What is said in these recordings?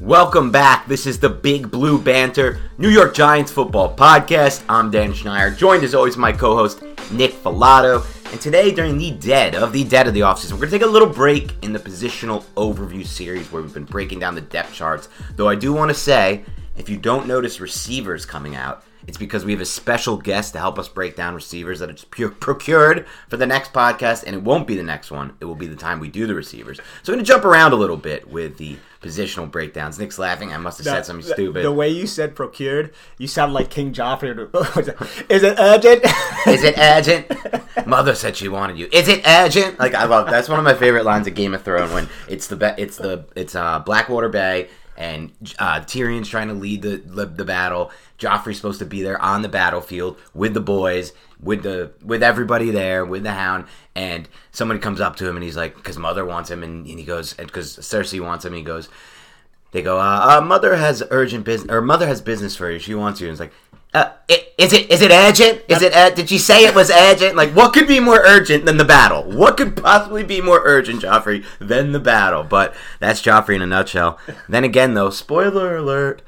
Welcome back. This is the Big Blue Banter New York Giants football podcast. I'm Dan Schneider, joined as always my co-host Nick Falato. And today, during the dead of the dead of the offseason, we're going to take a little break in the positional overview series where we've been breaking down the depth charts. Though I do want to say, if you don't notice receivers coming out, it's because we have a special guest to help us break down receivers that pu- procured for the next podcast, and it won't be the next one. It will be the time we do the receivers. So I'm going to jump around a little bit with the positional breakdowns. Nick's laughing. I must have said something stupid. The way you said procured, you sound like King Joffrey. Is it urgent? Is it urgent? Mother said she wanted you. Is it urgent? Like I love that's one of my favorite lines of Game of Thrones when it's the be- it's the it's uh Blackwater Bay and uh, Tyrion's trying to lead the, the the battle. Joffrey's supposed to be there on the battlefield with the boys, with the with everybody there, with the Hound, and somebody comes up to him and he's like, because Mother wants him, and, and he goes, because Cersei wants him, he goes, they go, uh, uh, Mother has urgent business, or Mother has business for you. She wants you. And it's like, uh, i- is it is it urgent? Is it? Uh, did she say it was urgent? Like, what could be more urgent than the battle? What could possibly be more urgent, Joffrey, than the battle? But that's Joffrey in a nutshell. then again, though, spoiler alert,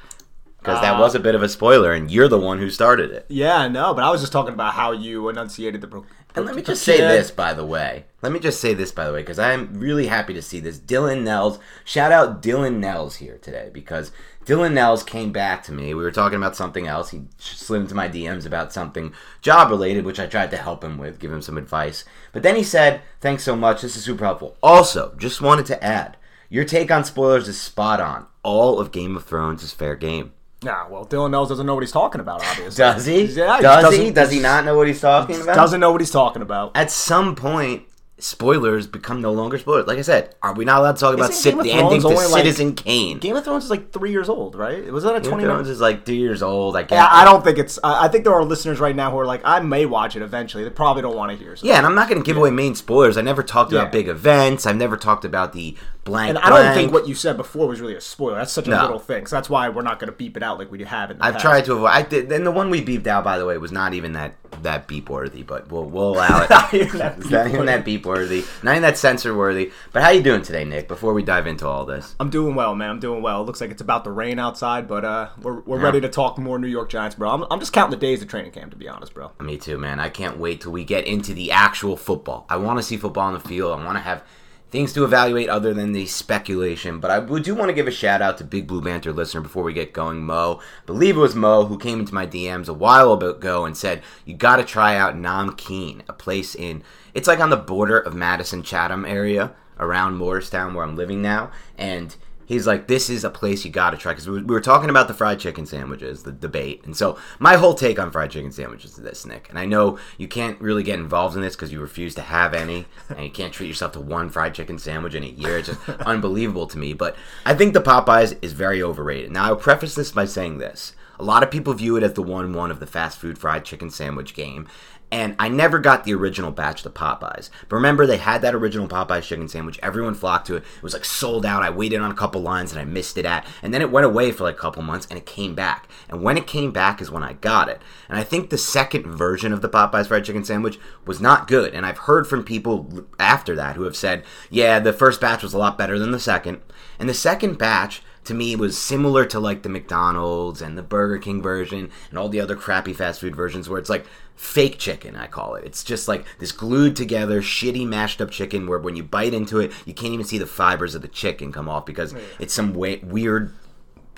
because that uh, was a bit of a spoiler, and you're the one who started it. yeah, no, but I was just talking about how you enunciated the. Pro- And let me just say this, by the way. Let me just say this, by the way, because I'm really happy to see this. Dylan Nels, shout out Dylan Nels here today, because Dylan Nels came back to me. We were talking about something else. He slid into my DMs about something job related, which I tried to help him with, give him some advice. But then he said, Thanks so much. This is super helpful. Also, just wanted to add, your take on spoilers is spot on. All of Game of Thrones is fair game. Nah, well, Dylan Nels doesn't know what he's talking about. Obviously, Does he? Yeah, Does he? Does he not know what he's talking about? Doesn't know what he's talking about. at some point, spoilers become no longer spoilers. Like I said, are we not allowed to talk about Isn't Cit- of the ending to like- Citizen Kane? Game of Thrones is like three years old, right? Was that a Game of twenty? Thrones is like three years old. I guess. Yeah, I don't think it's. I I think there are listeners right now who are like, I may watch it eventually. They probably don't want to hear. So. Yeah, and I'm not going to give away main spoilers. I never talked Yeah. about big events. I've never talked about the blank. And I don't blank. think what you said before was really a spoiler. That's such a No. little thing. So that's why we're not going to beep it out like we have in the I've past. tried to avoid. I did, and the one we beeped out, by the way, was not even that that beep worthy. But we'll we'll allow it. Not even that It's not beep even that beep worthy. Not even that censor worthy. But how you doing today, Nick? Before we dive into all this. I'm doing well, man. I'm doing well. It looks like it's about to rain outside, but uh, we're, we're ready to talk more New York Giants, bro. I'm, I'm just counting the days of training camp, to be honest, bro. Me too, man. I can't wait till we get into the actual football. I want to see football on the field. I want to have things to evaluate other than the speculation. But I do want to give a shout out to Big Blue Banter listener before we get going, Mo. I believe it was Mo who came into my DMs a while ago and said, You got to try out Namkeen, a place in, it's like on the border of Madison Chatham area around Morristown where I'm living now. And he's like, this is a place you got to try. Because we we were talking about the fried chicken sandwiches, the debate. And so my whole take on fried chicken sandwiches is this, Nick. And I know you can't really get involved in this because you refuse to have any. And you can't treat yourself to one fried chicken sandwich in a year. It's just unbelievable to me. But I think the Popeyes is very overrated. Now, I'll preface this by saying this. A lot of people view it as the 1 1 of the fast food fried chicken sandwich game. And I never got the original batch of Popeyes. But remember, they had that original Popeyes chicken sandwich. Everyone flocked to it. It was like sold out. I waited on a couple lines and I missed it at. And then it went away for like a couple months and it came back. And when it came back is when I got it. And I think the second version of the Popeyes fried chicken sandwich was not good. And I've heard from people after that who have said, yeah, the first batch was a lot better than the second. And the second batch to me was similar to like the McDonald's and the Burger King version and all the other crappy fast food versions where it's like fake chicken, I call it. It's just like this glued together, shitty mashed up chicken where when you bite into it, you can't even see the fibers of the chicken come off because it's some way, weird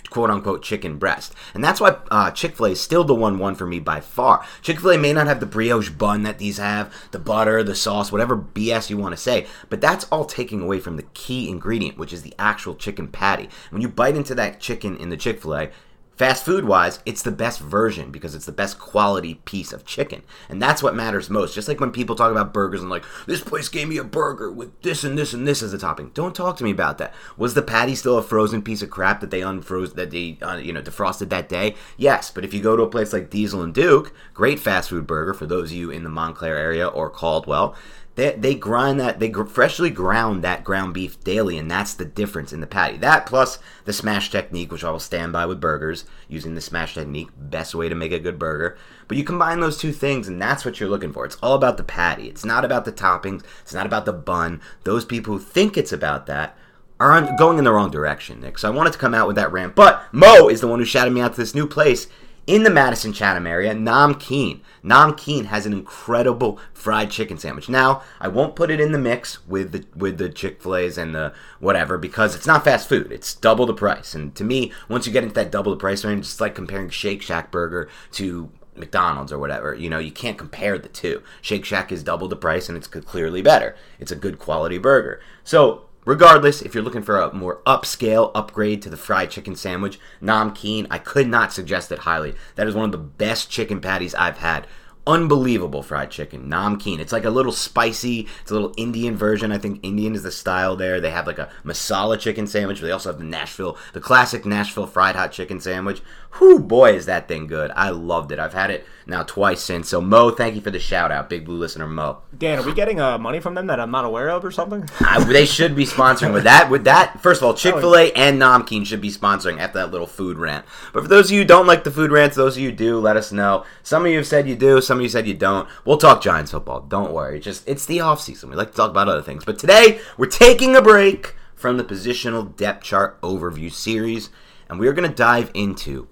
quote unquote chicken breast. And that's why uh, Chick fil A is still the one one for me by far. Chick fil A may not have the brioche bun that these have, the butter, the sauce, whatever BS you want to say, but that's all taking away from the key ingredient, which is the actual chicken patty. When you bite into that chicken in the Chick fil A, Fast food wise, it's the best version because it's the best quality piece of chicken. And that's what matters most. Just like when people talk about burgers and like, this place gave me a burger with this and this and this as a topping. Don't talk to me about that. Was the patty still a frozen piece of crap that they unfroze, that they, uh, you know, defrosted that day? Yes. But if you go to a place like Diesel and Duke, great fast food burger for those of you in the Montclair area or Caldwell, they, they grind that they gr- freshly ground that ground beef daily and that's the difference in the patty. That plus the smash technique which i will stand by with burgers using the smash technique best way to make a good burger. But you combine those two things and that's what you're looking for. It's all about the patty. It's not about the toppings. It's not about the bun. Those people who think it's about that are going in the wrong direction nick. So i wanted to come out with that rant. But mo is the one who shouted me out to this new place in the Madison Chatham area, Nam Keen. Nam Keen has an incredible fried chicken sandwich. Now, I won't put it in the mix with the with the Chick-fil-A's and the whatever because it's not fast food. It's double the price. And to me, once you get into that double the price range, it's like comparing Shake Shack burger to McDonald's or whatever. You know, you can't compare the two. Shake Shack is double the price and it's clearly better. It's a good quality burger. So, Regardless, if you're looking for a more upscale upgrade to the fried chicken sandwich, Nam Keen, I could not suggest it highly. That is one of the best chicken patties I've had unbelievable fried chicken. Nam Keen. It's like a little spicy. It's a little Indian version. I think Indian is the style there. They have like a masala chicken sandwich. But they also have the Nashville, the classic Nashville fried hot chicken sandwich. Whoo, boy, is that thing good. I loved it. I've had it now twice since. So, Mo, thank you for the shout out. Big Blue listener, Mo. Dan, are we getting uh, money from them that I'm not aware of or something? I, they should be sponsoring with that. With that, first of all, Chick fil A and Namkeen should be sponsoring after that little food rant. But for those of you who don't like the food rants, those of you who do, let us know. Some of you have said you do, some of you said you don't. We'll talk Giants football. Don't worry. Just It's the off season. We like to talk about other things. But today, we're taking a break from the positional depth chart overview series, and we are going to dive into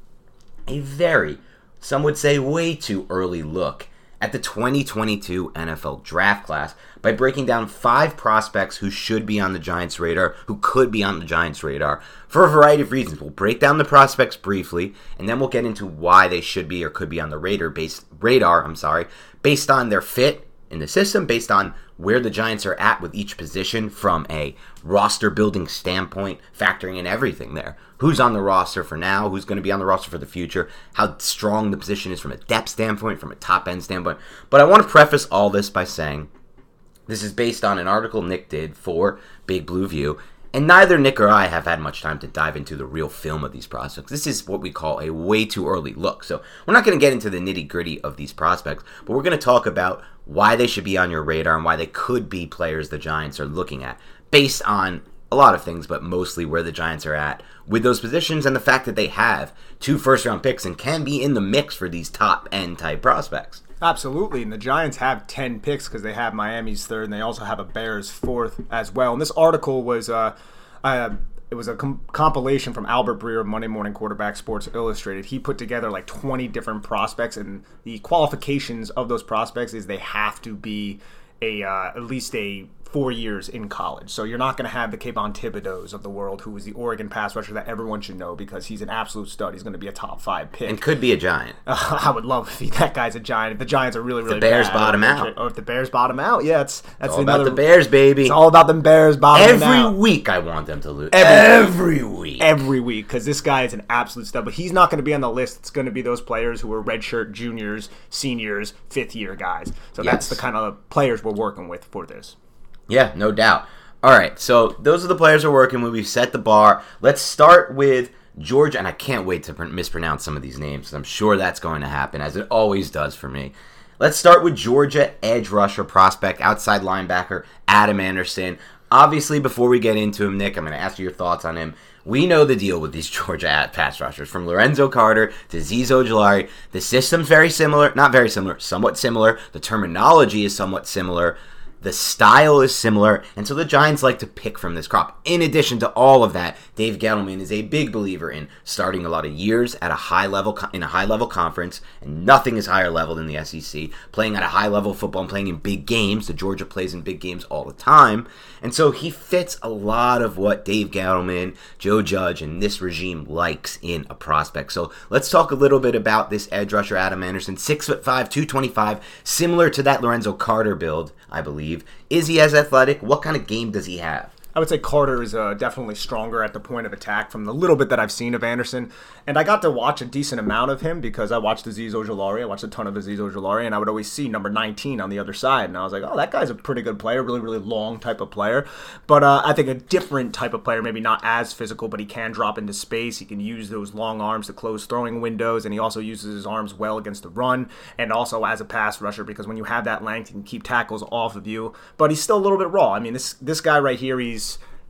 a very, some would say way too early look at the 2022 NFL draft class by breaking down five prospects who should be on the Giants' radar, who could be on the Giants' radar, for a variety of reasons. We'll break down the prospects briefly, and then we'll get into why they should be or could be on the radar based radar, I'm sorry, based on their fit in the system, based on where the Giants are at with each position from a roster building standpoint, factoring in everything there. Who's on the roster for now? Who's going to be on the roster for the future? How strong the position is from a depth standpoint, from a top end standpoint. But I want to preface all this by saying this is based on an article Nick did for Big Blue View. And neither Nick or I have had much time to dive into the real film of these prospects. This is what we call a way too early look. So we're not going to get into the nitty gritty of these prospects, but we're going to talk about why they should be on your radar and why they could be players the Giants are looking at based on a lot of things, but mostly where the Giants are at with those positions and the fact that they have two first round picks and can be in the mix for these top end type prospects. Absolutely, and the Giants have ten picks because they have Miami's third, and they also have a Bears fourth as well. And this article was, uh, uh it was a com- compilation from Albert Breer of Monday Morning Quarterback Sports Illustrated. He put together like twenty different prospects, and the qualifications of those prospects is they have to be a uh, at least a four years in college. So you're not going to have the Kayvon Thibodeaux of the world, who is the Oregon pass rusher that everyone should know because he's an absolute stud. He's going to be a top five pick. And could be a giant. Uh, I would love if that guy's a giant. If the Giants are really, really the Bears bad, bottom or out. Or if the Bears bottom out, yeah, it's that's It's all another, about the Bears, baby. It's all about them Bears bottoming Every out. Every week I want them to lose. Every- Every week. every week because this guy is an absolute stud. But he's not going to be on the list. It's going to be those players who are redshirt juniors, seniors, fifth year guys. So that's the kind of players we're working with for this. Yeah, no doubt. All right, so those are the players we're working with. We've set the bar. Let's start with George, and I can't wait to mispronounce some of these names. I'm sure that's going to happen, as it always does for me. Let's start with Georgia edge rusher prospect, outside linebacker Adam Anderson. Obviously, before we get into him, Nick, I'm going to ask you your thoughts on him. We know the deal with these Georgia pass rushers, from Lorenzo Carter to Azeez Ojulari. The system's very similar, not very similar, somewhat similar. The terminology is somewhat similar. The style is similar, and so the Giants like to pick from this crop. In addition to all of that, Dave Gettleman is a big believer in starting a lot of years at a high level in a high level conference, and nothing is higher level than the SEC. Playing at a high level football and playing in big games. The Georgia plays in big games all the time, and so he fits a lot of what Dave Gettleman, Joe Judge, and this regime likes in a prospect. So let's talk a little bit about this edge rusher, Adam Anderson, six foot five, two twenty five, similar to that Lorenzo Carter build, I believe. Is he as athletic? What kind of game does he have? I would say Carter is uh, definitely stronger at the point of attack from the little bit that I've seen of Anderson. And I got to watch a decent amount of him because I watched Azeez Ojulari. I watched a ton of Azeez Ojulari, and I would always see number 19 on the other side. And I was like, oh, that guy's a pretty good player, really, really long type of player. But uh, I think a different type of player, maybe not as physical, but he can drop into space. He can use those long arms to close throwing windows, and he also uses his arms well against the run and also as a pass rusher because when you have that length, you can keep tackles off of you. But he's still a little bit raw. I mean, this this guy right here, he's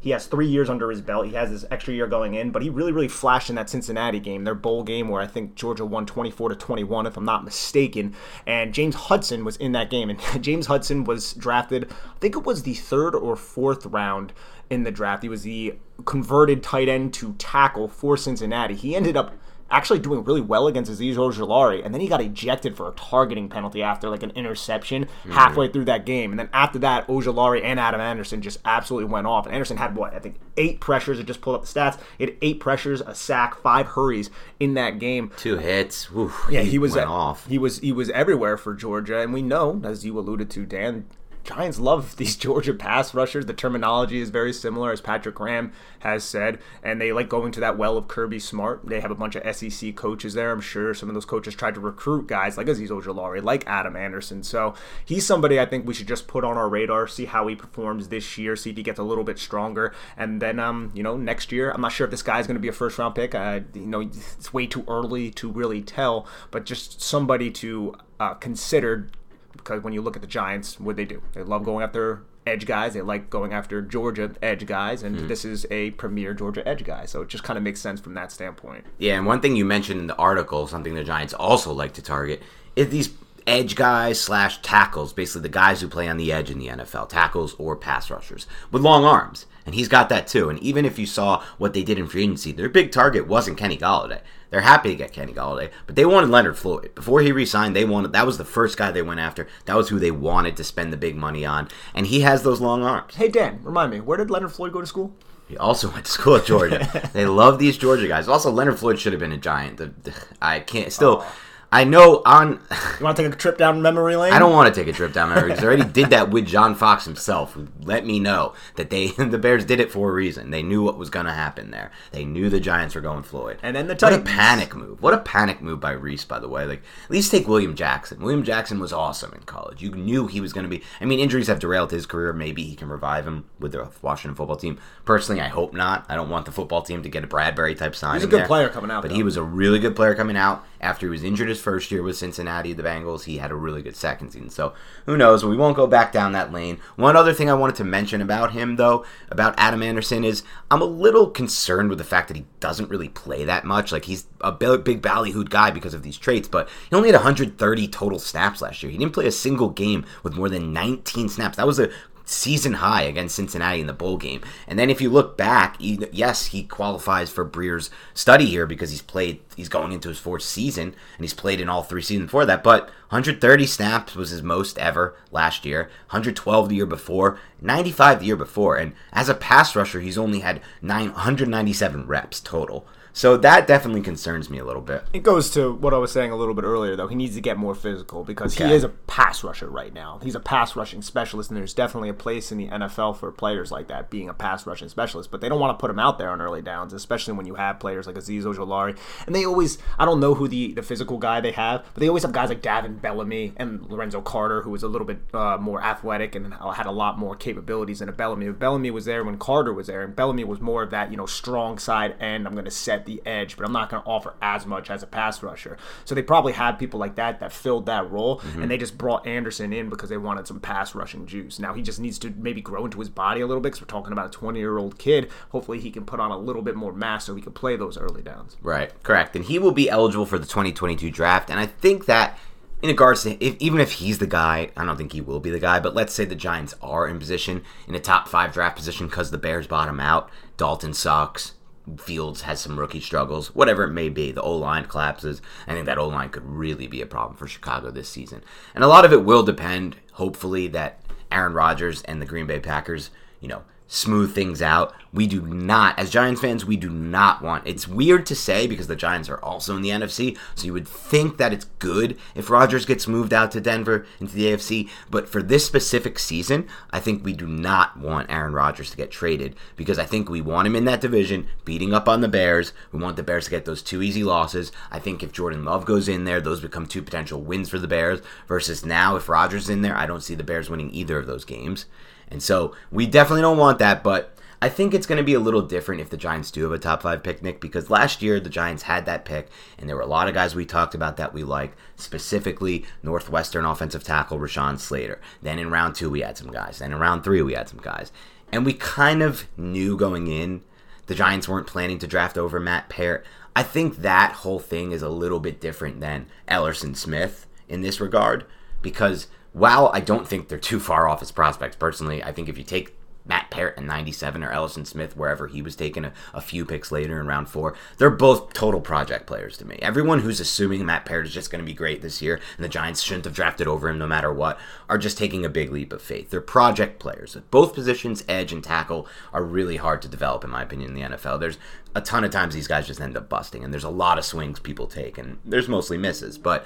he has three years under his belt. He has this extra year going in, but he really, really flashed in that Cincinnati game, their bowl game, where I think Georgia won 24 to 21, if I'm not mistaken. And James Hudson was in that game, and James Hudson was drafted. I think it was the third or fourth round in the draft. He was the converted tight end to tackle for Cincinnati. He ended up actually doing really well against Azeez Ojulari, and then he got ejected for a targeting penalty after like an interception mm-hmm. halfway through that game. And then after that, Ojulari and Adam Anderson just absolutely went off. And Anderson had what I think eight pressures. I just pulled up the stats. He had eight pressures, a sack, five hurries in that game. Two hits. Oof, yeah, he, he was went off. He was he was everywhere for Georgia, and we know, as you alluded to, Dan, Giants love these Georgia pass rushers. The terminology is very similar, as Patrick Graham has said, and they like going to that well of Kirby Smart. They have a bunch of SEC coaches there. I'm sure some of those coaches tried to recruit guys like Azeez Ojulari, like Adam Anderson. So he's somebody I think we should just put on our radar, see how he performs this year, see if he gets a little bit stronger, and then um you know next year I'm not sure if this guy is going to be a first round pick. Uh, you know it's way too early to really tell, but just somebody to uh, consider because when you look at the Giants, what they do, they love going after edge guys. They like going after Georgia edge guys, and mm this is a premier Georgia edge guy. So it just kind of makes sense from that standpoint. Yeah, and one thing you mentioned in the article, something the Giants also like to target, is these edge guys slash tackles, basically the guys who play on the edge in the NFL, tackles or pass rushers with long arms. And he's got that too. And even if you saw what they did in free agency, their big target wasn't Kenny Golladay. They're happy to get Kenny Golladay, but they wanted Leonard Floyd. Before he resigned, they wanted that was the first guy they went after. That was who they wanted to spend the big money on. And he has those long arms. Hey Dan, remind me, where did Leonard Floyd go to school? He also went to school at Georgia. they love these Georgia guys. Also, Leonard Floyd should have been a giant. The, the, I can't still. Oh I know on. You want to take a trip down memory lane? I don't want to take a trip down memory because I already did that with John Fox himself, let me know that they the Bears did it for a reason. They knew what was going to happen there. They knew the Giants were going Floyd. And then the Titans. What a panic move! What a panic move by Reese, by the way. Like at least take William Jackson. William Jackson was awesome in college. You knew he was going to be. I mean, injuries have derailed his career. Maybe he can revive him with the Washington football team. Personally, I hope not. I don't want the football team to get a Bradberry type signing. He's a good there. player coming out, but though. he was a really good player coming out after he was injured his first year with Cincinnati, the Bengals, he had a really good second season. So who knows? We won't go back down that lane. One other thing I wanted to mention about him, though, about Adam Anderson, is I'm a little concerned with the fact that he doesn't really play that much. Like he's a big ballyhooed guy because of these traits, but he only had 130 total snaps last year. He didn't play a single game with more than 19 snaps. That was a season high against Cincinnati in the bowl game. And then if you look back, yes, he qualifies for Breer's study here because he's played, he's going into his fourth season and he's played in all three seasons before that. But 130 snaps was his most ever last year, 112 the year before, 95 the year before. And as a pass rusher, he's only had 997 reps total. So that definitely concerns me a little bit. It goes to what I was saying a little bit earlier, though. He needs to get more physical because okay. he is a pass rusher right now. He's a pass rushing specialist, and there's definitely a place in the NFL for players like that being a pass rushing specialist. But they don't want to put him out there on early downs, especially when you have players like Azeez Ojulari. And they always, I don't know who the, the physical guy they have, but they always have guys like Davin Bellamy and Lorenzo Carter, who was a little bit uh, more athletic and had a lot more capabilities than a Bellamy. Bellamy was there when Carter was there, and Bellamy was more of that, you know, strong side end. I'm going to set the edge, but I'm not going to offer as much as a pass rusher. So they probably had people like that that filled that role, mm-hmm. and they just brought Anderson in because they wanted some pass rushing juice. Now he just needs to maybe grow into his body a little bit because we're talking about a 20 year old kid. Hopefully he can put on a little bit more mass so he can play those early downs. Right, correct. And he will be eligible for the 2022 draft, and I think that in regards to if, even if he's the guy, I don't think he will be the guy, but let's say the Giants are in position in a top five draft position because the Bears bottom out. Dalton sucks. Fields has some rookie struggles, whatever it may be. The O line collapses. I think that O line could really be a problem for Chicago this season. And a lot of it will depend, hopefully, that Aaron Rodgers and the Green Bay Packers, you know, smooth things out. We do not, as Giants fans, we do not want. It's weird to say because the Giants are also in the NFC, so you would think that it's good if Rodgers gets moved out to Denver into the AFC. But for this specific season, I think we do not want Aaron Rodgers to get traded because I think we want him in that division, beating up on the Bears. We want the Bears to get those two easy losses. I think if Jordan Love goes in there, those become two potential wins for the Bears. Versus now, if Rodgers is in there, I don't see the Bears winning either of those games. And so we definitely don't want that, but I think it's going to be a little different if the Giants do have a top five picnic because last year the Giants had that pick, and there were a lot of guys we talked about that we liked, specifically Northwestern offensive tackle Rashawn Slater. Then in round two, we had some guys. Then in round three, we had some guys. And we kind of knew going in the Giants weren't planning to draft over Matt Peart. I think that whole thing is a little bit different than Elerson Smith in this regard because while I don't think they're too far off as prospects, personally, I think if you take Matt Peart in 97 or Elerson Smith, wherever he was taken a, a, few picks later in round four, they're both total project players to me. Everyone who's assuming Matt Peart is just going to be great this year and the Giants shouldn't have drafted over him no matter what are just taking a big leap of faith. They're project players. Both positions, edge and tackle, are really hard to develop, in my opinion, in the NFL. There's a ton of times these guys just end up busting, and there's a lot of swings people take, and there's mostly misses. But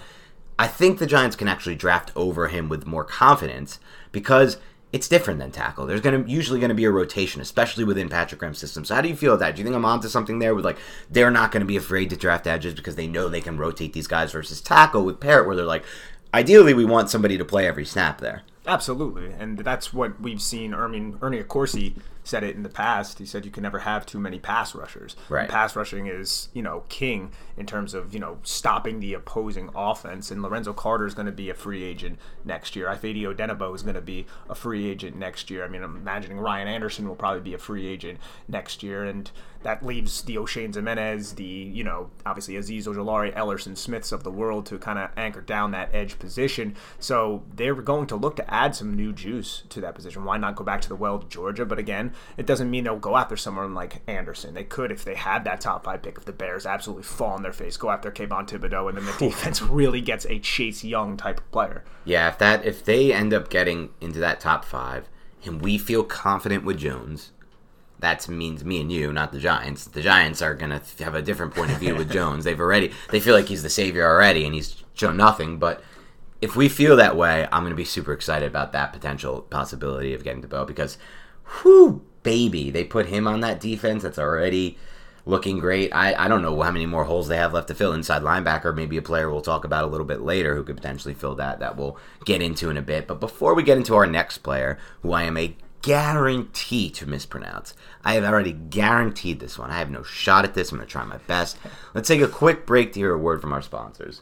I think the Giants can actually draft over him with more confidence because it's different than tackle. There's going to usually going to be a rotation, especially within Patrick Graham's system. So how do you feel about that? Do you think I'm onto something there with like they're not going to be afraid to draft edges because they know they can rotate these guys versus tackle with Peart, where they're like, ideally we want somebody to play every snap there. Absolutely, and that's what we've seen. Mean, Ernie Accorsi said it in the past. He said you can never have too many pass rushers. Right. And pass rushing is you know king in terms of you know stopping the opposing offense. And Lorenzo Carter is going to be a free agent next year. Ifeadi Odenigbo is going to be a free agent next year. I mean, I'm imagining Ryan Anderson will probably be a free agent next year, and that leaves the Oshane Ximines, the you know obviously Azeez Ojulari, Elerson Smiths of the world to kind of anchor down that edge position. So they're going to look to add some new juice to that position. Why not go back to the well Georgia? But again, it doesn't mean they'll go after someone like Anderson. They could if they had that top five pick. If the Bears absolutely fall on their face, go after Kayvon Thibodeaux, and then the defense really gets a Chase Young type of player. Yeah, if that if they end up getting into that top five, and we feel confident with Jones that means me and you, not the Giants. The Giants are gonna have a different point of view with Jones. They've already they feel like he's the savior already, and he's shown nothing. But if we feel that way, I'm gonna be super excited about that potential possibility of getting to Bo because, whoo, baby, they put him on that defense that's already looking great. I, I don't know how many more holes they have left to fill inside linebacker. Maybe a player we'll talk about a little bit later who could potentially fill that that we'll get into in a bit. But before we get into our next player, who I am a guarantee to mispronounce. I have already guaranteed this one. I have no shot at this. I'm going to try my best. Let's take a quick break to hear a word from our sponsors.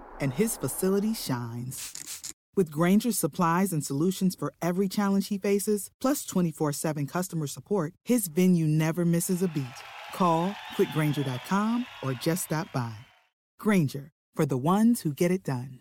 and his facility shines. With Grainger's supplies and solutions for every challenge he faces, plus 24 7 customer support, his venue never misses a beat. Call quickgranger.com or just stop by. Grainger, for the ones who get it done.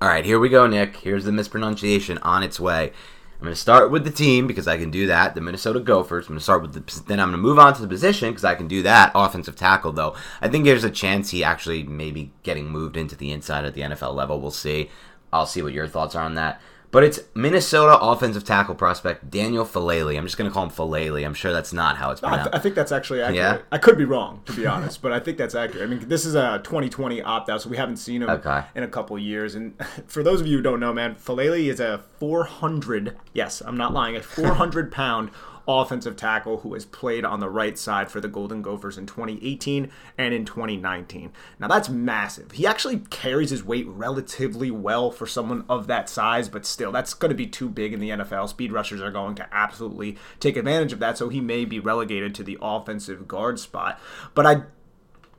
All right, here we go, Nick. Here's the mispronunciation on its way. I'm going to start with the team because I can do that. The Minnesota Gophers. I'm going to start with the. Then I'm going to move on to the position because I can do that. Offensive tackle, though, I think there's a chance he actually maybe getting moved into the inside at the NFL level. We'll see. I'll see what your thoughts are on that. But it's Minnesota offensive tackle prospect Daniel Faalele. I'm just going to call him Faalele. I'm sure that's not how it's I, th- I think that's actually accurate. Yeah? I could be wrong, to be honest, but I think that's accurate. I mean, this is a 2020 opt out, so we haven't seen him Okay. in a couple of years. And for those of you who don't know, man, Faalele is a 400, yes, I'm not lying, a 400 pound offensive tackle who has played on the right side for the Golden Gophers in 2018 and in 2019. Now that's massive. He actually carries his weight relatively well for someone of that size, but still, that's going to be too big in the NFL. Speed rushers are going to absolutely take advantage of that, so he may be relegated to the offensive guard spot. But I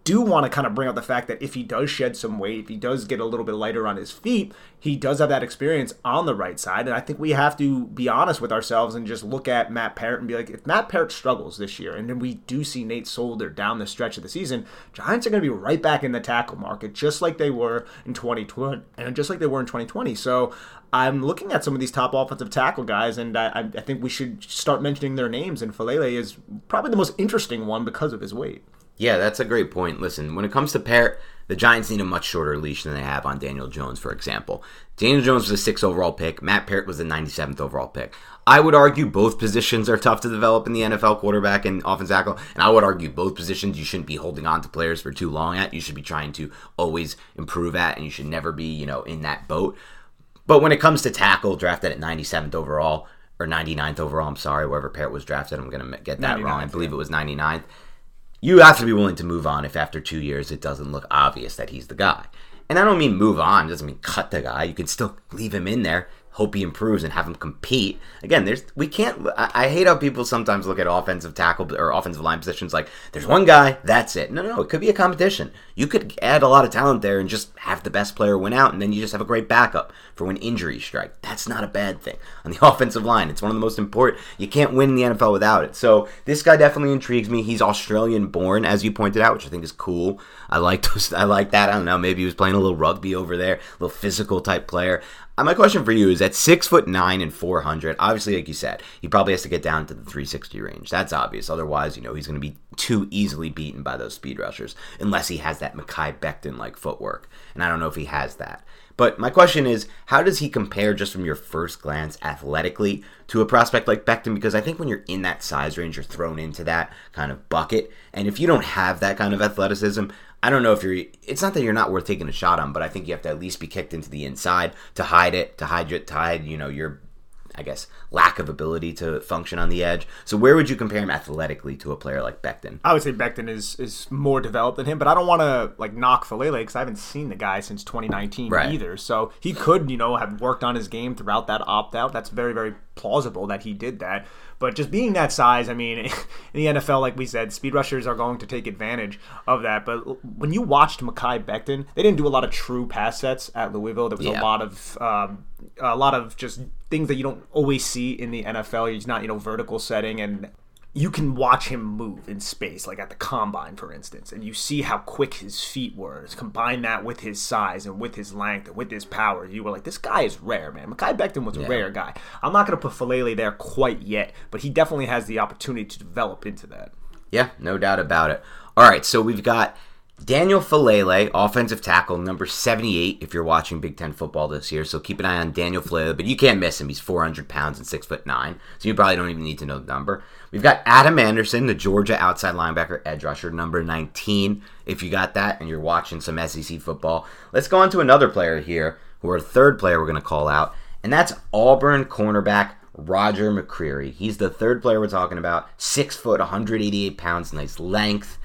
do want to kind of bring up the fact that if he does shed some weight, if he does get a little bit lighter on his feet, he does have that experience on the right side. And I think we have to be honest with ourselves and just look at Matt Peart and be like, if Matt Peart struggles this year, and then we do see Nate Solder down the stretch of the season, Giants are going to be right back in the tackle market, just like they were in 2020 and just like they were in 2020. So I'm looking at some of these top offensive tackle guys, and I, I think we should start mentioning their names. And Faalele is probably the most interesting one because of his weight. Yeah, that's a great point. Listen, when it comes to Peart, the Giants need a much shorter leash than they have on Daniel Jones, for example. Daniel Jones was a six overall pick. Matt Peart was the 97th overall pick. I would argue both positions are tough to develop in the NFL, quarterback and offensive tackle. And I would argue both positions you shouldn't be holding on to players for too long at. You should be trying to always improve at, and you should never be, you know, in that boat. But when it comes to tackle, drafted at 97th overall, or 99th overall, I'm sorry, wherever Peart was drafted, I'm going to get that wrong. I 99th, believe it was 99th you have to be willing to move on if after two years it doesn't look obvious that he's the guy. And I don't mean move on, it doesn't mean cut the guy. You can still leave him in there, hope he improves, and have him compete. Again, there's we can't. I, I hate how people sometimes look at offensive tackle or offensive line positions like there's one guy, that's it. No, no, no. It could be a competition. You could add a lot of talent there and just have the best player win out, and then you just have a great backup for when injuries strike. That's not a bad thing on the offensive line. It's one of the most important. You can't win in the NFL without it. So this guy definitely intrigues me. He's Australian born, as you pointed out, which I think is cool. I like those. I like that. I don't know. Maybe he was playing a little rugby over there, a little physical type player. Uh, my question for you is at six foot nine and four hundred. Obviously, like you said, he probably has to get down to the three sixty range. That's obvious. Otherwise, you know, he's going to be too easily beaten by those speed rushers unless he has that Mekhi Becton like footwork. And I don't know if he has that. But my question is, how does he compare just from your first glance athletically to a prospect like Becton? Because I think when you're in that size range, you're thrown into that kind of bucket. And if you don't have that kind of athleticism, I don't know if you're. It's not that you're not worth taking a shot on, but I think you have to at least be kicked into the inside to hide it, to hide your, to hide, you know, your, I guess, lack of ability to function on the edge. So where would you compare him athletically to a player like Becton? I would say Becton is is more developed than him, but I don't want to like knock Faalele because I haven't seen the guy since 2019 Right. either. So he could, you know, have worked on his game throughout that opt out. That's very very plausible that he did that. But just being that size, I mean, in the NFL, like we said, speed rushers are going to take advantage of that. But when you watched Mekhi Becton, they didn't do a lot of true pass sets at Louisville. There was Yeah. a lot of um, a lot of just things that you don't always see in the NFL. He's not, you know, vertical setting and you can watch him move in space, like at the combine, for instance, and you see how quick his feet were. Combine that with his size and with his length and with his power. You were like, this guy is rare, man. Mekhi Becton was a rare guy. I'm not going to put Faalele there quite yet, but he definitely has the opportunity to develop into that. Yeah, no doubt about it. All right, so we've got Daniel Faalele, offensive tackle, number 78, if you're watching Big Ten football this year. So keep an eye on Daniel Faalele, but you can't miss him. He's 400 pounds and 6 foot 9, so you probably don't even need to know the number. We've got Adam Anderson, the Georgia outside linebacker, edge rusher, number 19, if you got that and you're watching some SEC football. Let's go on to another player here, who our third player we're going to call out, and that's Auburn cornerback Roger McCreary. He's the third player we're talking about. Six foot, 188 pounds, nice length.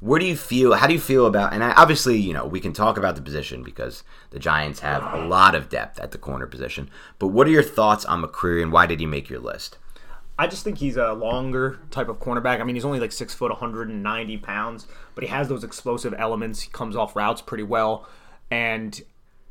Where do you feel? How do you feel about? And I, obviously, you know, we can talk about the position because the Giants have a lot of depth at the corner position. But what are your thoughts on McCreary, and why did he make your list? I just think he's a longer type of cornerback. I mean, he's only like six foot, 190 pounds, but he has those explosive elements. He comes off routes pretty well, and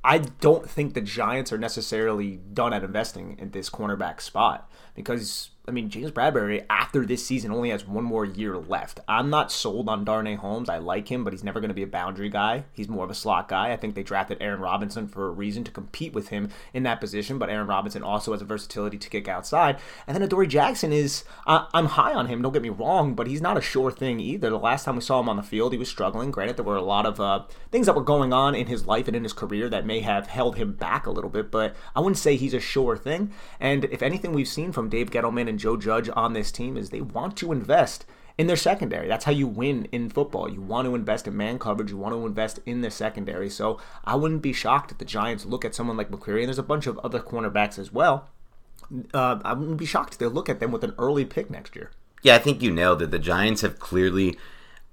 I don't think the Giants are necessarily done at investing in this cornerback spot because I mean, James Bradberry, after this season, only has one more year left. I'm not sold on Darnay Holmes. I like him, but he's never going to be a boundary guy. He's more of a slot guy. I think they drafted Aaron Robinson for a reason to compete with him in that position, but Aaron Robinson also has a versatility to kick outside. And then Adoree Jackson is, uh, I'm high on him, don't get me wrong, but he's not a sure thing either. The last time we saw him on the field, he was struggling. Granted, there were a lot of uh, things that were going on in his life and in his career that may have held him back a little bit, but I wouldn't say he's a sure thing. And if anything we've seen from Dave Gettleman and Joe Judge on this team is they want to invest in their secondary. That's how you win in football. You want to invest in man coverage. You want to invest in the secondary. So I wouldn't be shocked if the Giants look at someone like McCreary, and there's a bunch of other cornerbacks as well. Uh, I wouldn't be shocked if they look at them with an early pick next year. Yeah, I think you nailed it. The Giants have clearly,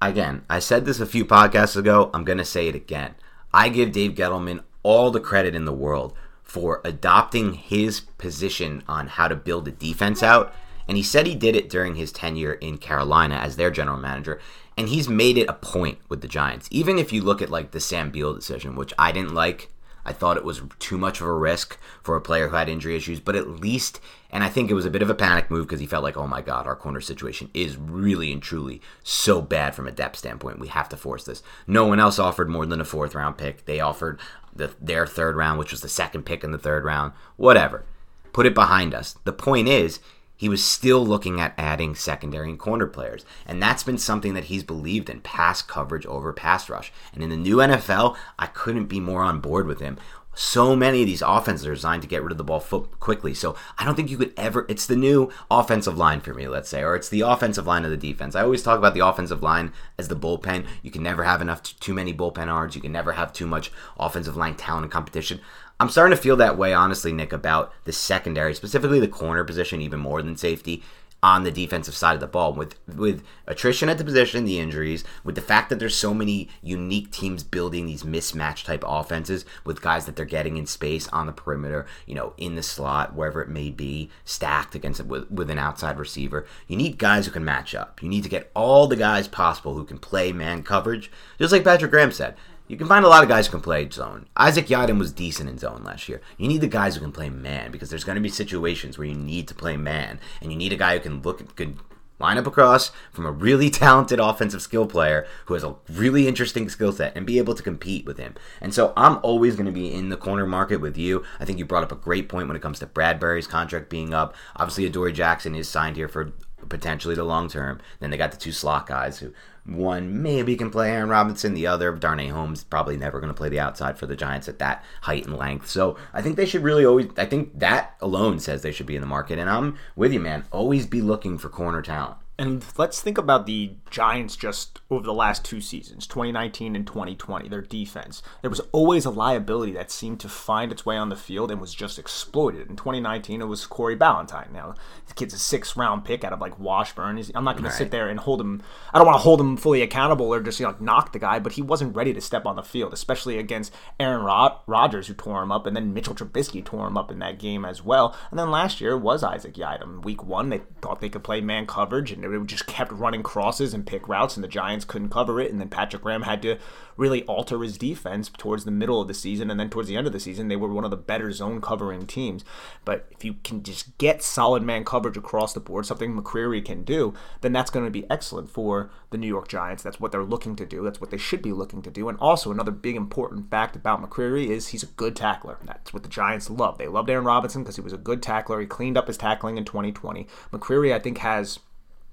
again, I said this a few podcasts ago. I'm going to say it again. I give Dave Gettleman all the credit in the world for adopting his position on how to build a defense out and he said he did it during his tenure in Carolina as their general manager. And he's made it a point with the Giants. Even if you look at like the Sam Beal decision, which I didn't like, I thought it was too much of a risk for a player who had injury issues, but at least, and I think it was a bit of a panic move because he felt like, oh my God, our corner situation is really and truly so bad from a depth standpoint. We have to force this. No one else offered more than a fourth round pick. They offered the, their third round, which was the second pick in the third round. Whatever. Put it behind us. The point is, he was still looking at adding secondary and corner players. And that's been something that he's believed in pass coverage over pass rush. And in the new NFL, I couldn't be more on board with him. So many of these offenses are designed to get rid of the ball quickly. So I don't think you could ever. It's the new offensive line for me, let's say, or it's the offensive line of the defense. I always talk about the offensive line as the bullpen. You can never have enough too many bullpen arms. You can never have too much offensive line talent and competition. I'm starting to feel that way, honestly, Nick, about the secondary, specifically the corner position, even more than safety on the defensive side of the ball with with attrition at the position, the injuries, with the fact that there's so many unique teams building these mismatch type offenses with guys that they're getting in space on the perimeter, you know, in the slot, wherever it may be, stacked against it with, with an outside receiver. You need guys who can match up. You need to get all the guys possible who can play man coverage, just like Patrick Graham said. You can find a lot of guys who can play zone. Isaac Yiadom was decent in zone last year. You need the guys who can play man because there's going to be situations where you need to play man, and you need a guy who can look good, line up across from a really talented offensive skill player who has a really interesting skill set and be able to compete with him. And so I'm always going to be in the corner market with you. I think you brought up a great point when it comes to Bradberry's contract being up. Obviously, Adoree Jackson is signed here for potentially the long term. Then they got the two slot guys who one maybe can play Aaron Robinson, the other Darnay Holmes probably never going to play the outside for the Giants at that height and length. So I think they should really always. I think that alone says they should be in the market. And I'm with you, man. Always be looking for corner talent. And let's think about the Giants just over the last two seasons, 2019 and 2020, their defense. There was always a liability that seemed to find its way on the field and was just exploited. In 2019, it was Corey Ballentine. Now, the kid's a six round pick out of like Washburn. He's, I'm not going right. to sit there and hold him, I don't want to hold him fully accountable or just you know, knock the guy, but he wasn't ready to step on the field, especially against Aaron Rod- Rodgers, who tore him up, and then Mitchell Trubisky tore him up in that game as well. And then last year was Isaac Yiadom. Week one, they thought they could play man coverage, and it just kept running crosses and pick routes, and the Giants couldn't cover it. And then Patrick Graham had to really alter his defense towards the middle of the season, and then towards the end of the season, they were one of the better zone covering teams. But if you can just get solid man coverage across the board, something McCreary can do, then that's going to be excellent for the New York Giants. That's what they're looking to do. That's what they should be looking to do. And also, another big important fact about McCreary is he's a good tackler. That's what the Giants love. They loved Aaron Robinson because he was a good tackler. He cleaned up his tackling in 2020. McCreary, I think, has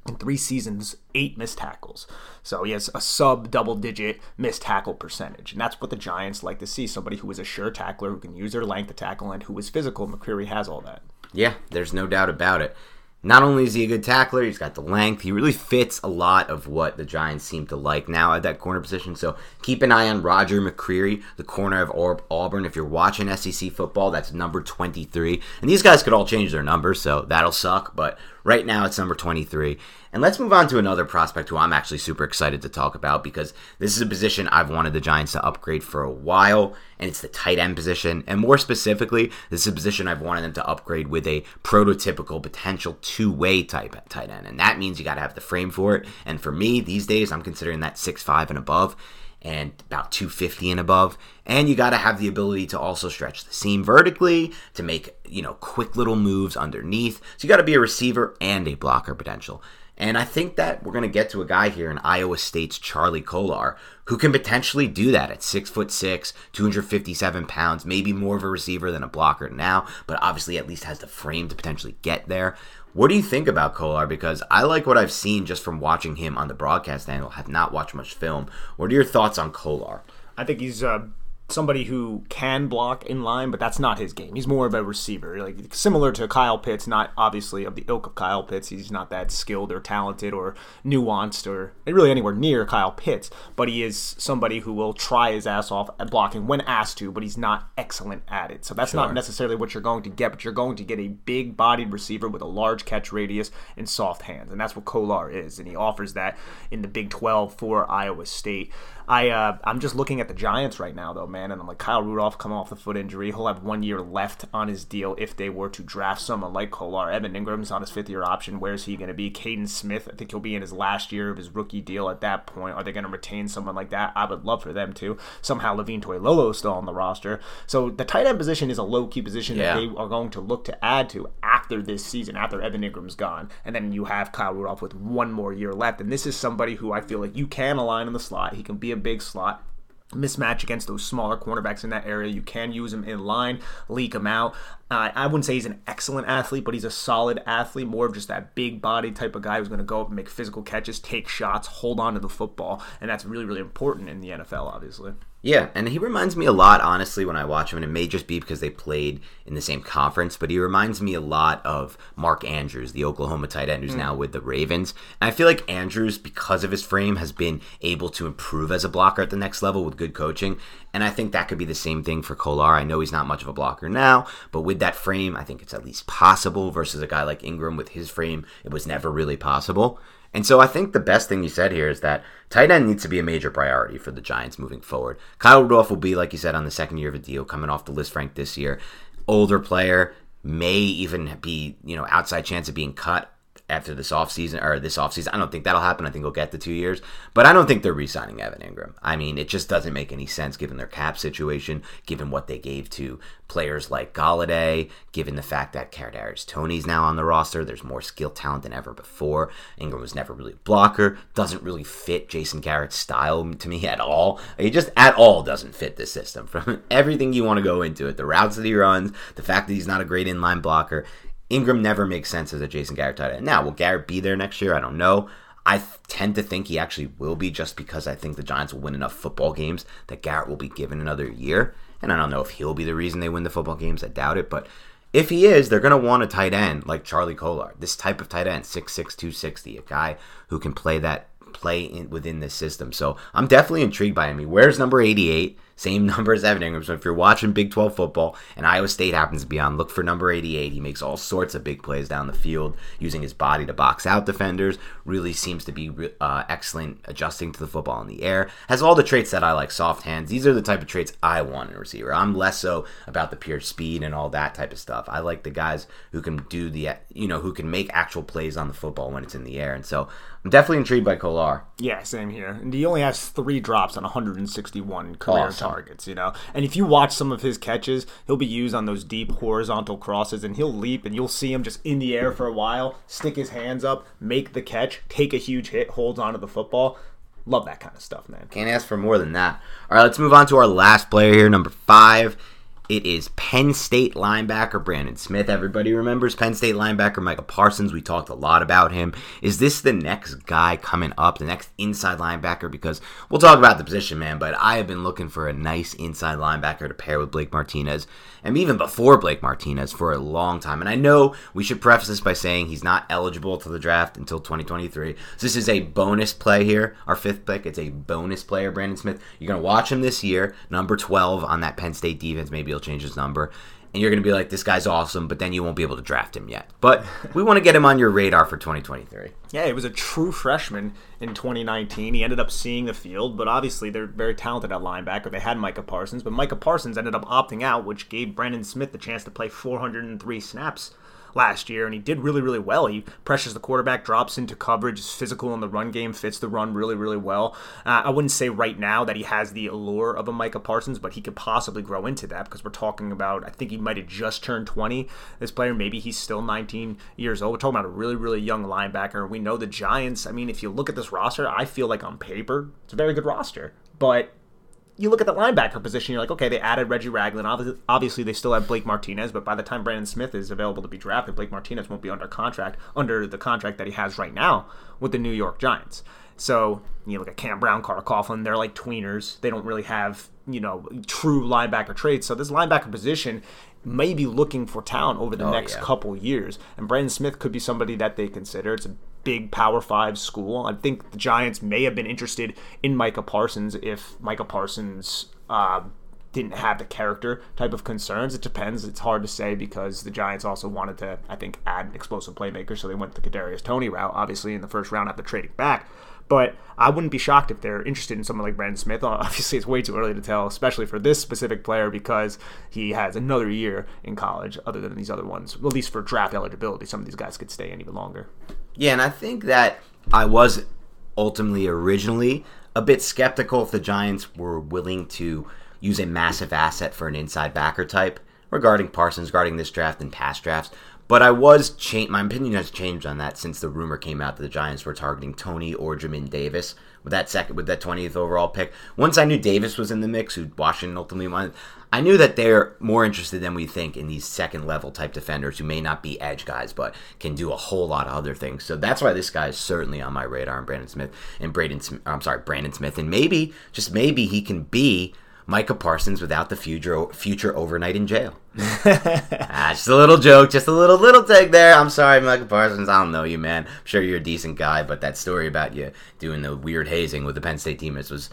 in three seasons, eight missed tackles. So he has a sub double digit missed tackle percentage. And that's what the Giants like to see somebody who is a sure tackler, who can use their length to tackle, and who is physical. McCreary has all that. Yeah, there's no doubt about it. not only is he a good tackler, he's got the length. He really fits a lot of what the Giants seem to like now at that corner position. So keep an eye on Roger McCreary, the corner of Auburn. If you're watching SEC football, that's number 23. And these guys could all change their numbers, so that'll suck. But right now, it's number 23. And let's move on to another prospect who I'm actually super excited to talk about because this is a position I've wanted the Giants to upgrade for a while, and it's the tight end position. And more specifically, this is a position I've wanted them to upgrade with a prototypical potential two way type tight end. And that means you got to have the frame for it. And for me, these days, I'm considering that six five and above and about 250 and above. And you got to have the ability to also stretch the seam vertically to make you know quick little moves underneath. So you got to be a receiver and a blocker potential. And I think that we're going to get to a guy here in Iowa State's Charlie Kolar who can potentially do that at six foot six, 257 pounds, maybe more of a receiver than a blocker now, but obviously at least has the frame to potentially get there. What do you think about Kolar? Because I like what I've seen just from watching him on the broadcast angle. Have not watched much film. What are your thoughts on Kolar? I think he's uh, somebody who can block in line, but that's not his game. He's more of a receiver, like similar to Kyle Pitts. Not obviously of the ilk of Kyle Pitts. He's not that skilled or talented or nuanced or really anywhere near Kyle Pitts. But he is somebody who will try his ass off at blocking when asked to, but he's not excellent at it. So that's sure. not necessarily what you're going to get. But you're going to get a big-bodied receiver with a large catch radius and soft hands, and that's what Kolar is, and he offers that in the Big 12 for Iowa State. I uh, I'm just looking at the Giants right now though, man, and I'm like Kyle Rudolph coming off the foot injury. He'll have one year left on his deal if they were to draft someone like Kolar. Evan Engram's on his fifth year option. Where's he going to be? Kaden Smith, I think he'll be in his last year of his rookie deal at that point. Are they going to retain someone like that? I would love for them to. Somehow Levine Toilolo still on the roster. So the tight end position is a low key position yeah. that they are going to look to add to after this season, after Evan Engram's gone, and then you have Kyle Rudolph with one more year left. And this is somebody who I feel like you can align in the slot. He can be a big slot mismatch against those smaller cornerbacks in that area. You can use him in line, leak him out. Uh, I wouldn't say he's an excellent athlete, but he's a solid athlete, more of just that big body type of guy who's going to go up and make physical catches, take shots, hold on to the football. And that's really, really important in the NFL, obviously. Yeah, and he reminds me a lot, honestly, when I watch him, and it may just be because they played in the same conference, but he reminds me a lot of Mark Andrews, the Oklahoma tight end who's mm. now with the Ravens. And I feel like Andrews, because of his frame, has been able to improve as a blocker at the next level with good coaching. And I think that could be the same thing for Kolar. I know he's not much of a blocker now, but with that frame, I think it's at least possible versus a guy like Engram with his frame, it was never really possible. And so I think the best thing you said here is that tight end needs to be a major priority for the Giants moving forward. Kyle Rudolph will be, like you said, on the second year of a deal, coming off the Lisfranc this year. Older player, may even be, you know, outside chance of being cut after this offseason or this offseason. I don't think that'll happen. I think we'll get the two years. But I don't think they're re signing Evan Engram. I mean, it just doesn't make any sense given their cap situation, given what they gave to players like Golladay, given the fact that Kadarius Toney's now on the roster. There's more skill talent than ever before. Engram was never really a blocker. Doesn't really fit Jason Garrett's style to me at all. He just at all doesn't fit this system. From everything you want to go into it, the routes that he runs, the fact that he's not a great inline blocker, Engram never makes sense as a Jason Garrett tight end. Now, will Garrett be there next year? I don't know. I th- tend to think he actually will be just because I think the Giants will win enough football games that Garrett will be given another year. And I don't know if he'll be the reason they win the football games. I doubt it. But if he is, they're going to want a tight end like Charlie Kolar. This type of tight end, 6'6, 260, a guy who can play that play in, within this system. So I'm definitely intrigued by him. He wears number 88. Same number as Evan Engram. So if you're watching Big 12 football and Iowa State happens to be on, look for number 88. He makes all sorts of big plays down the field using his body to box out defenders. Really seems to be uh, excellent adjusting to the football in the air. Has all the traits that I like. Soft hands. These are the type of traits I want in a receiver. I'm less so about the pure speed and all that type of stuff. I like the guys who can do the, you know, who can make actual plays on the football when it's in the air. And so I'm definitely intrigued by Kolar. Yeah, same here. And he only has three drops on 161 career awesome targets, you know. And if you watch some of his catches, he'll be used on those deep horizontal crosses and he'll leap and you'll see him just in the air for a while, stick his hands up, make the catch, take a huge hit, holds onto the football. Love that kind of stuff, man. Can't ask for more than that. All right, let's move on to our last player here, number five. It is Penn State linebacker Brandon Smith. Everybody remembers Penn State linebacker Michael Parsons. We talked a lot about him. Is this the next guy coming up, the next inside linebacker? Because we'll talk about the position, man, but I have been looking for a nice inside linebacker to pair with Blake Martinez, and even before Blake Martinez for a long time. And I know we should preface this by saying he's not eligible to the draft until 2023. So this is a bonus play here. Our fifth pick, it's a bonus player, Brandon Smith. You're going to watch him this year, number 12 on that Penn State defense. Maybe he'll change his number. And you're going to be like, this guy's awesome, but then you won't be able to draft him yet. But we want to get him on your radar for 2023. Yeah, he was a true freshman in 2019. He ended up seeing the field, but obviously they're very talented at linebacker. They had Micah Parsons, but Micah Parsons ended up opting out, which gave Brandon Smith the chance to play 403 snaps last year, and he did really, really well. He pressures the quarterback, drops into coverage, is physical in the run game, fits the run really, really well. Uh, I wouldn't say right now that he has the allure of a Micah Parsons, but he could possibly grow into that because we're talking about, I think he might have just turned 20. This player, maybe he's still 19 years old. We're talking about a really, really young linebacker. We know the Giants, I mean, if you look at this roster, I feel like on paper, it's a very good roster. But you look at the linebacker position, you're like, okay, they added Reggie Ragland. Obviously, they still have Blake Martinez, but by the time Brandon Smith is available to be drafted, Blake Martinez won't be under contract under the contract that he has right now with the New York Giants. So you look at Cam Brown, Carter Coughlin, they're like tweeners. They don't really have you know true linebacker traits. So this linebacker position may be looking for talent over the oh, next yeah. couple years, and Brandon Smith could be somebody that they consider. It's a big Power Five school. I think the Giants may have been interested in Micah Parsons if Micah Parsons uh, didn't have the character type of concerns. It depends. It's hard to say because the Giants also wanted to, I think, add an explosive playmakers, so they went the Kadarius Toney route, obviously in the first round after trading back. But I wouldn't be shocked if they're interested in someone like Brandon Smith. Obviously, it's way too early to tell, especially for this specific player because he has another year in college, other than these other ones. At least for draft eligibility, some of these guys could stay in even longer. Yeah, and I think that I was ultimately originally a bit skeptical if the Giants were willing to use a massive asset for an inside backer type regarding Parsons, regarding this draft and past drafts. But I was changed. My opinion has changed on that since the rumor came out that the Giants were targeting Toney or Jamin Davis with that second with that 20th overall pick. Once I knew Davis was in the mix, who Washington ultimately wanted, I knew that they're more interested than we think in these second level type defenders who may not be edge guys, but can do a whole lot of other things. So that's why this guy is certainly on my radar. And Brandon Smith and Braden, I'm sorry, Brandon Smith, and maybe just maybe he can be Micah Parsons without the future future overnight in jail. ah, just a little joke, just a little little take there. I'm sorry, Micah Parsons. I don't know you, man. I'm sure you're a decent guy, but that story about you doing the weird hazing with the Penn State teammates was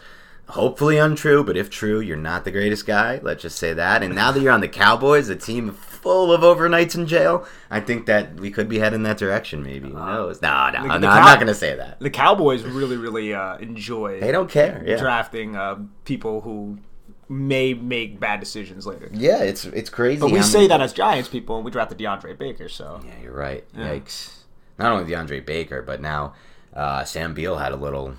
hopefully untrue. But if true, you're not the greatest guy. Let's just say that. And now that you're on the Cowboys, a team full of overnights in jail, I think that we could be heading that direction. Maybe who uh, knows? No, no, the, no. The I'm not going to say that. The Cowboys really, really uh, enjoy. They don't care. Yeah. Drafting uh, people who may make bad decisions later. Yeah, it's it's crazy. But we say that as Giants people, and we drafted DeAndre Baker. So yeah, you're right. Yeah. Yikes! Not only DeAndre Baker, but now uh, Sam Beal had a little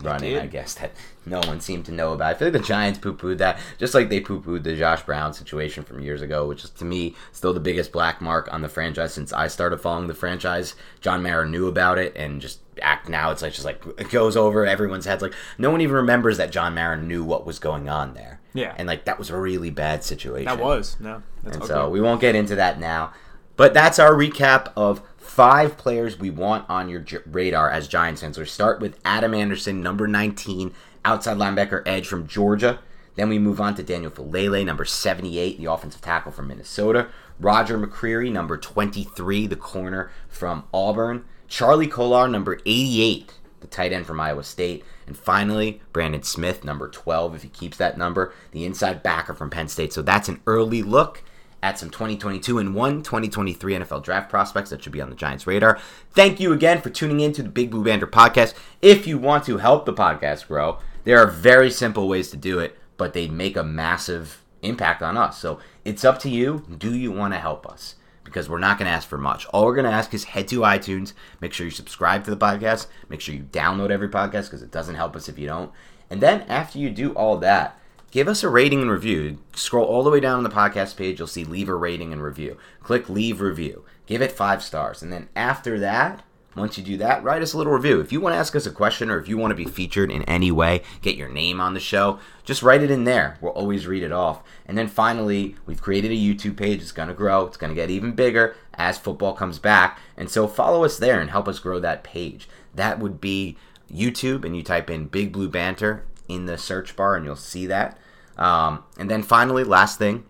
running, I guess, that no one seemed to know about. I feel like the Giants poo pooed that, just like they poo pooed the Josh Brown situation from years ago, which is to me still the biggest black mark on the franchise since I started following the franchise. John Mara knew about it and just act now it's like just like it goes over everyone's heads like no one even remembers that John Mara knew what was going on there. Yeah. And like that was a really bad situation. That was. No. and okay. so we won't get into that now. But that's our recap of five players we want on your radar as Giants fans. We start with Adam Anderson, number 19, outside linebacker edge from Georgia. Then we move on to Daniel Faalele, number 78, the offensive tackle from Minnesota. Roger McCreary, number 23, the corner from Auburn. Charlie Kolar, number 88, the tight end from Iowa State. And finally, Brandon Smith, number 12, if he keeps that number, the inside backer from Penn State. So that's an early look at some 2022 and one 2023 NFL draft prospects that should be on the Giants' radar. Thank you again for tuning in to the Big Blue Banter podcast. If you want to help the podcast grow, there are very simple ways to do it, but they make a massive impact on us. So it's up to you. Do you want to help us? Because we're not going to ask for much. All we're going to ask is head to iTunes, make sure you subscribe to the podcast, make sure you download every podcast because it doesn't help us if you don't. And then after you do all that, give us a rating and review. Scroll all the way down on the podcast page, you'll see leave a rating and review. Click leave review. Give it five stars. And then after that, Once you do that, write us a little review. If you want to ask us a question or if you want to be featured in any way, get your name on the show, just write it in there. We'll always read it off. And then finally, we've created a YouTube page. It's going to grow, it's going to get even bigger as football comes back. And so follow us there and help us grow that page. That would be YouTube, and you type in Big Blue Banter in the search bar, and you'll see that. Um, and then finally, last thing,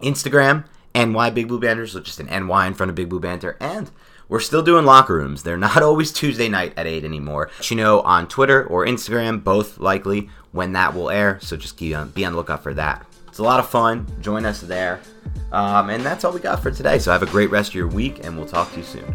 Instagram, NY Big Blue Banter, so just an NY in front of Big Blue Banter. And we're still doing locker rooms. They're not always Tuesday night at 8 anymore. You know, on Twitter or Instagram, both likely when that will air. So just be on, be on the lookout for that. It's a lot of fun. Join us there. Um, and that's all we got for today. So have a great rest of your week, and we'll talk to you soon.